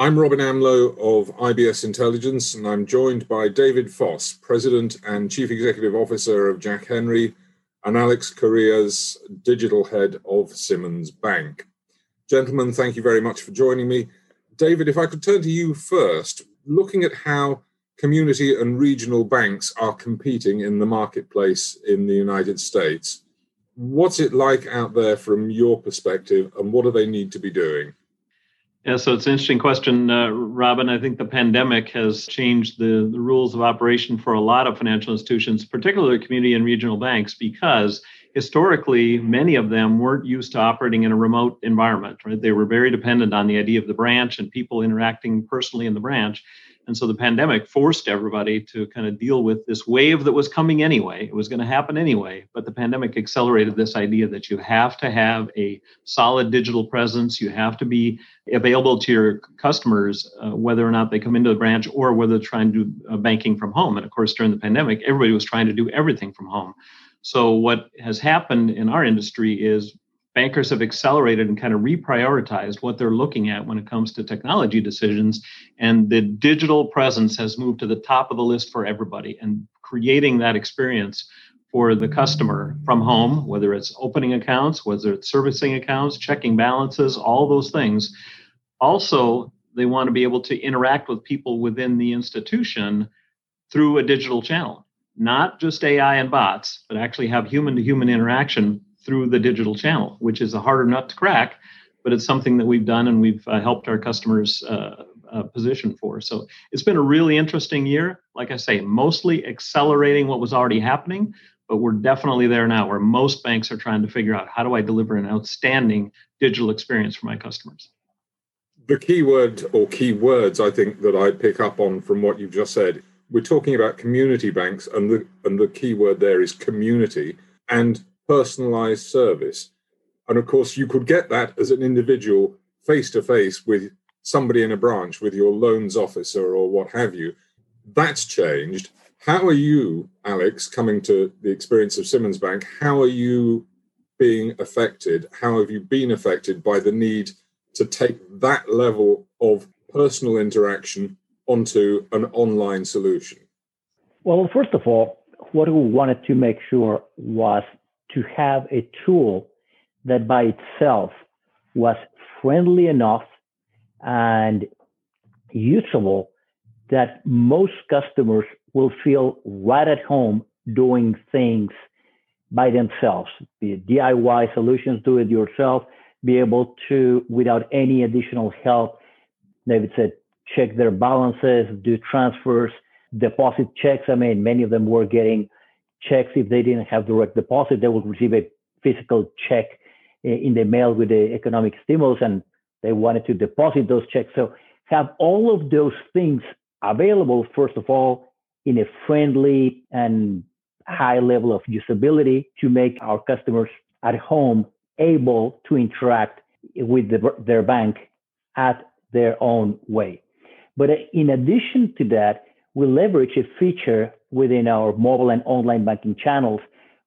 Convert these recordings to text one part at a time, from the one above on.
I'm Robin Amlôt of IBS Intelligence, and I'm joined by David Foss, President and Chief Executive Officer of Jack Henry, and Alex Correas, Digital Head of Simmons Bank. Gentlemen, thank you very much for joining me. David, if I could turn to you first, looking at how community and regional banks are competing in the marketplace in the United States, what's it like out there from your perspective, and what do they need to be doing? Yeah, so it's an interesting question, uh, Robin. I think the pandemic has changed the, the rules of operation for a lot of financial institutions, particularly community and regional banks, because historically many of them weren't used to operating in a remote environment. Right, they were very dependent on the idea of the branch and people interacting personally in the branch. And so the pandemic forced everybody to kind of deal with this wave that was coming anyway. It was going to happen anyway. But the pandemic accelerated this idea that you have to have a solid digital presence. You have to be available to your customers, uh, whether or not they come into the branch or whether they're trying to do uh, banking from home. And of course, during the pandemic, everybody was trying to do everything from home. So what has happened in our industry is bankers have accelerated and kind of reprioritized what they're looking at when it comes to technology decisions. And the digital presence has moved to the top of the list for everybody and creating that experience for the customer from home, whether it's opening accounts, whether it's servicing accounts, checking balances, all those things. Also, they want to be able to interact with people within the institution through a digital channel, not just AI and bots, but actually have human to human interaction through the digital channel, which is a harder nut to crack, but it's something that we've done and we've uh, helped our customers uh, uh, position for. So it's been a really interesting year. Like I say, mostly accelerating what was already happening, but we're definitely there now where most banks are trying to figure out how do I deliver an outstanding digital experience for my customers. The key word or key words I think that I pick up on from what you've just said, we're talking about community banks, and the and the key word there is community. And personalized service. And of course, you could get that as an individual face to face with somebody in a branch, with your loans officer or what have you. That's changed. How are you, Alex, coming to the experience of Simmons Bank? How are you being affected? How have you been affected by the need to take that level of personal interaction onto an online solution? Well, first of all, what we wanted to make sure was to have a tool that by itself was friendly enough and usable that most customers will feel right at home doing things by themselves, be it DIY solutions, do it yourself, be able to, without any additional help, David said, check their balances, do transfers, deposit checks. I mean, many of them were getting checks if they didn't have direct deposit they would receive a physical check eh, in the mail with the economic stimulus and they wanted to deposit those checks. So have all of those things available first of all in a friendly and high level of usability to make our customers at home able to interact with the, their bank at their own way. But eh, in addition to that we leverage a feature within our mobile and online banking channels,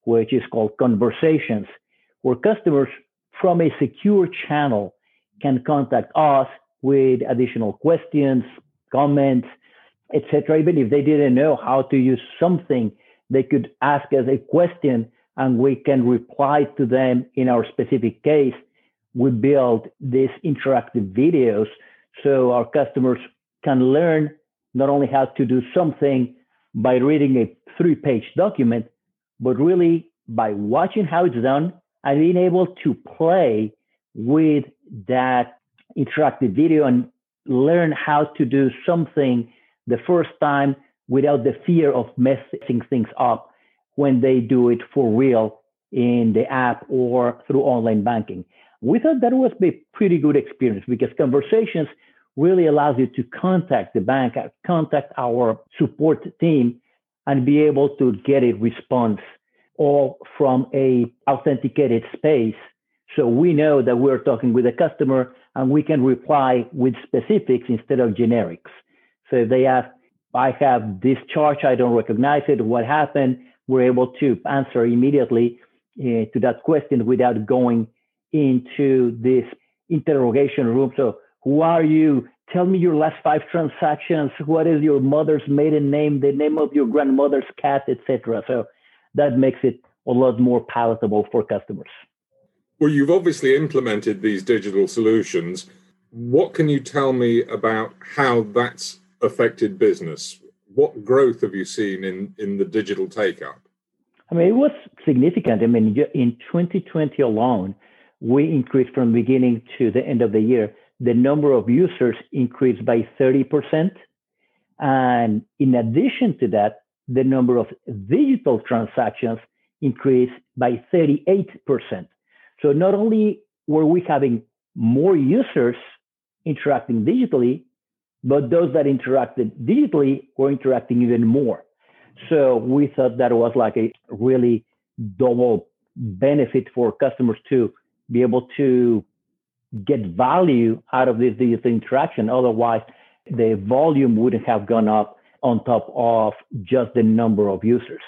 which is called conversations, where customers from a secure channel can contact us with additional questions, comments, etc. Even if they didn't know how to use something, they could ask us a question and we can reply to them in our specific case. We build these interactive videos so our customers can learn not only has to do something by reading a three page document, but really by watching how it's done and being able to play with that interactive video and learn how to do something the first time without the fear of messing things up when they do it for real in the app or through online banking. We thought that was a pretty good experience because conversations really allows you to contact the bank, contact our support team, and be able to get a response all from a authenticated space. So we know that we're talking with a customer and we can reply with specifics instead of generics. So if they ask, I have this charge, I don't recognize it, what happened? We're able to answer immediately uh, to that question without going into this interrogation room. So who are you? tell me your last five transactions. What is your mother's maiden name, the name of your grandmother's cat, etc. So that makes it a lot more palatable for customers. Well, you've obviously implemented these digital solutions. What can you tell me about how that's affected business? What growth have you seen in, in the digital take up? I mean, it was significant. I mean, in 2020 alone, we increased from beginning to the end of the year, the number of users increased by 30%. And in addition to that, the number of digital transactions increased by 38%. So not only were we having more users interacting digitally, but those that interacted digitally were interacting even more. So we thought that was like a really double benefit for customers to be able to get value out of this digital interaction. Otherwise, the volume wouldn't have gone up on top of just the number of users.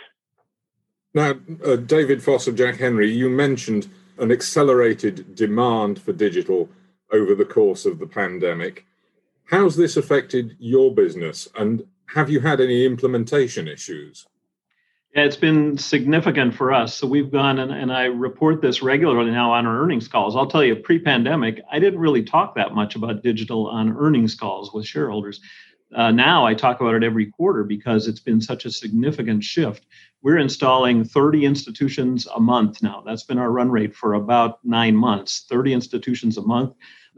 Now, uh, David Foss of Jack Henry, you mentioned an accelerated demand for digital over the course of the pandemic. How's this affected your business and have you had any implementation issues? Yeah, it's been significant for us. So we've gone and, and I report this regularly now on our earnings calls. I'll tell you, pre pandemic, I didn't really talk that much about digital on earnings calls with shareholders. Uh, now I talk about it every quarter because it's been such a significant shift. We're installing 30 institutions a month now. That's been our run rate for about nine months 30 institutions a month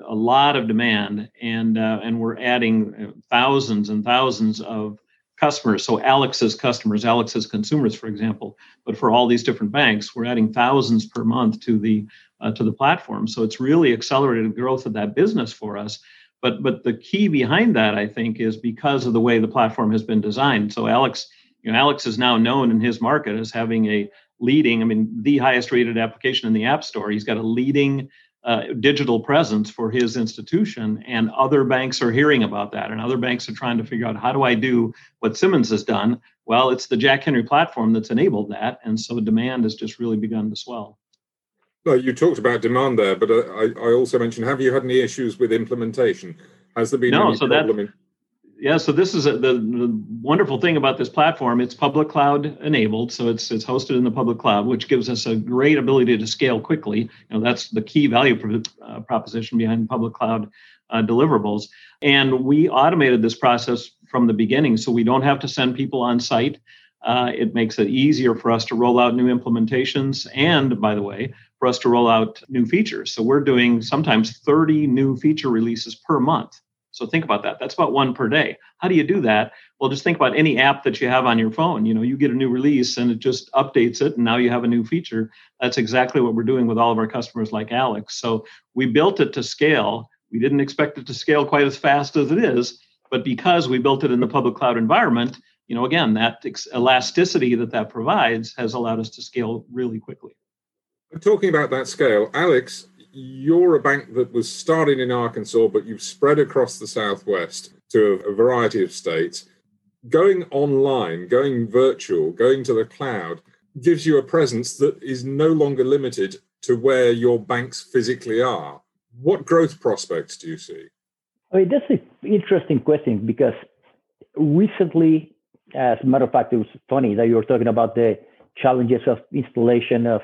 a lot of demand, and uh, and we're adding uh, thousands and thousands of customers. So Alex's customers, Alex's consumers, for example, but for all these different banks, we're adding thousands per month to the uh, to the platform. So it's really accelerated the growth of that business for us. But but the key behind that, I think, is because of the way the platform has been designed. So Alex, you know, Alex is now known in his market as having a leading, I mean, the highest rated application in the App Store. He's got a leading uh, digital presence for his institution, and other banks are hearing about that, and other banks are trying to figure out how do I do what Simmons has done. Well, it's the Jack Henry platform that's enabled that, and so demand has just really begun to swell. Well, you talked about demand there, but uh, I, I, also mentioned: have you had any issues with implementation? Has there been no, any so problem? That, in- yeah, so this is a, the, the wonderful thing about this platform. It's public cloud enabled, so it's it's hosted in the public cloud, which gives us a great ability to scale quickly. You know, that's the key value uh, proposition behind public cloud uh, deliverables. And we automated this process from the beginning, so we don't have to send people on site. Uh, it makes it easier for us to roll out new implementations, and by the way, for us to roll out new features. So we're doing sometimes 30 new feature releases per month. So think about that. That's about one per day. How do you do that? Well, just think about any app that you have on your phone. You know, you get a new release and it just updates it, and now you have a new feature. That's exactly what we're doing with all of our customers like Alex. So we built it to scale. We didn't expect it to scale quite as fast as it is, but because we built it in the public cloud environment, you know, again, that elasticity that that provides has allowed us to scale really quickly. Talking about that scale, Alex, you're a bank that was started in Arkansas, but you've spread across the Southwest to a, variety of states. Going online, going virtual, going to the cloud gives you a presence that is no longer limited to where your banks physically are. What growth prospects do you see? I mean, that's an interesting question because recently, as a matter of fact, it was funny that you were talking about the challenges of installation of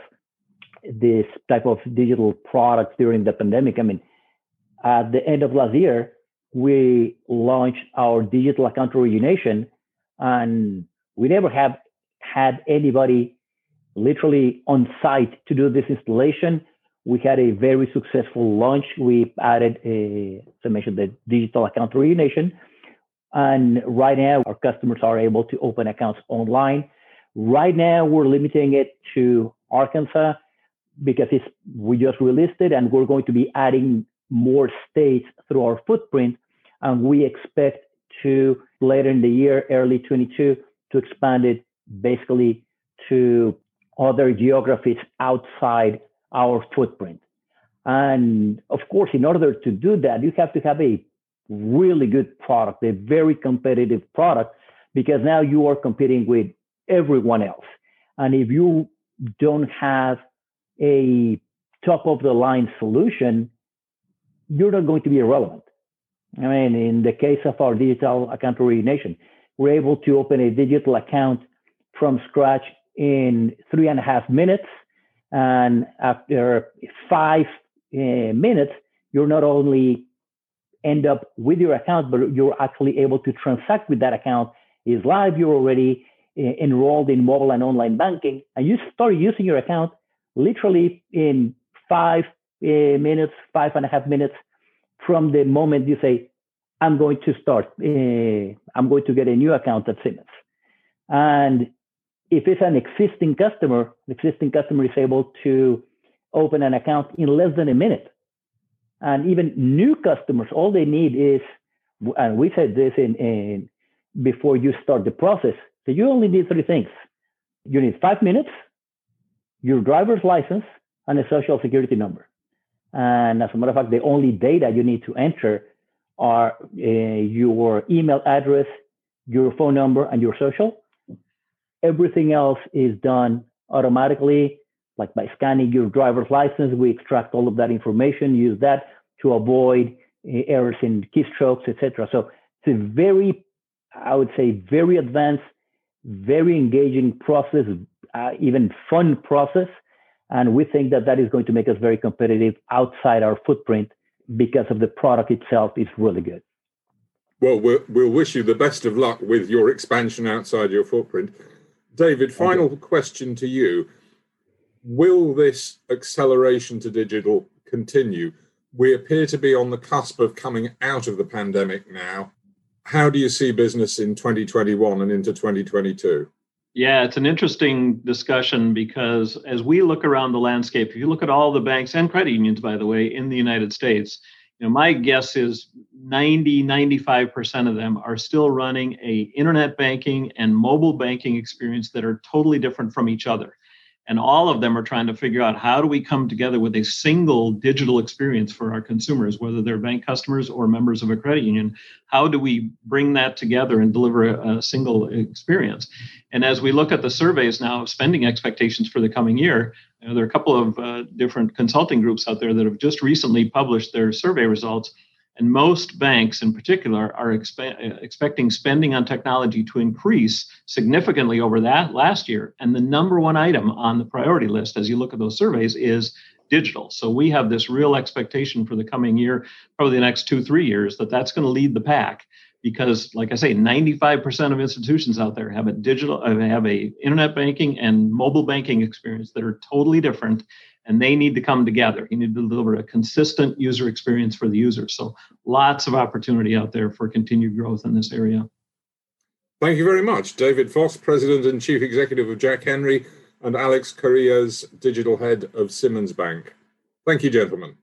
this type of digital products during the pandemic. I mean, at the end of last year, we launched our digital account origination, and we never have had anybody literally on site to do this installation. We had a very successful launch. We added, a, as I mentioned, the digital account origination. And right now, our customers are able to open accounts online. Right now, we're limiting it to Arkansas because it's, we just released it and we're going to be adding more states through our footprint. And we expect to later in the year, early 22, to expand it basically to other geographies outside our footprint. And of course, in order to do that, you have to have a really good product, a very competitive product, because now you are competing with everyone else. And if you don't have a top of the line solution, you're not going to be irrelevant. I mean, in the case of our digital account origination, we're able to open a digital account from scratch in three and a half minutes. And after five uh, minutes, you're not only end up with your account, but you're actually able to transact with that account. Is live. You're already uh, enrolled in mobile and online banking, and you start using your account literally in five uh, minutes, five and a half minutes from the moment you say, I'm going to start, uh, I'm going to get a new account at Simmons. And if it's an existing customer, the existing customer is able to open an account in less than a minute. And even new customers, all they need is, and we said this in, in before you start the process, so you only need three things. You need five minutes, your driver's license, and a social security number. And as a matter of fact, the only data you need to enter are uh, your email address, your phone number, and your social. Everything else is done automatically, like by scanning your driver's license. We extract all of that information, use that to avoid uh, errors in keystrokes, etc. So it's a very, I would say, very advanced, very engaging process, uh, even fun process and we think that that is going to make us very competitive outside our footprint because of the product itself is really good. Well, we'll, we'll wish you the best of luck with your expansion outside your footprint. David, final question to you. Will this acceleration to digital continue? We appear to be on the cusp of coming out of the pandemic now. How do you see business in 2021 and into 2022? Yeah, it's an interesting discussion because as we look around the landscape, if you look at all the banks and credit unions, by the way, in the United States, you know, my guess is 90, 95% of them are still running a internet banking and mobile banking experience that are totally different from each other and all of them are trying to figure out how do we come together with a single digital experience for our consumers whether they're bank customers or members of a credit union. How do we bring that together and deliver a, a single experience? And as we look at the surveys now of spending expectations for the coming year you know, there are a couple of uh, different consulting groups out there that have just recently published their survey results and most banks, in particular, are expe- expecting spending on technology to increase significantly over that last year. And the number one item on the priority list, as you look at those surveys, is digital. So we have this real expectation for the coming year, probably the next two, three years, that that's going to lead the pack. Because, like I say, 95% of institutions out there have a digital, have a internet banking and mobile banking experience that are totally different and they need to come together. You need to deliver a consistent user experience for the user. So lots of opportunity out there for continued growth in this area. Thank you very much, David Foss, President and Chief Executive of Jack Henry, and Alex Correas, Digital Head of Simmons Bank. Thank you, gentlemen.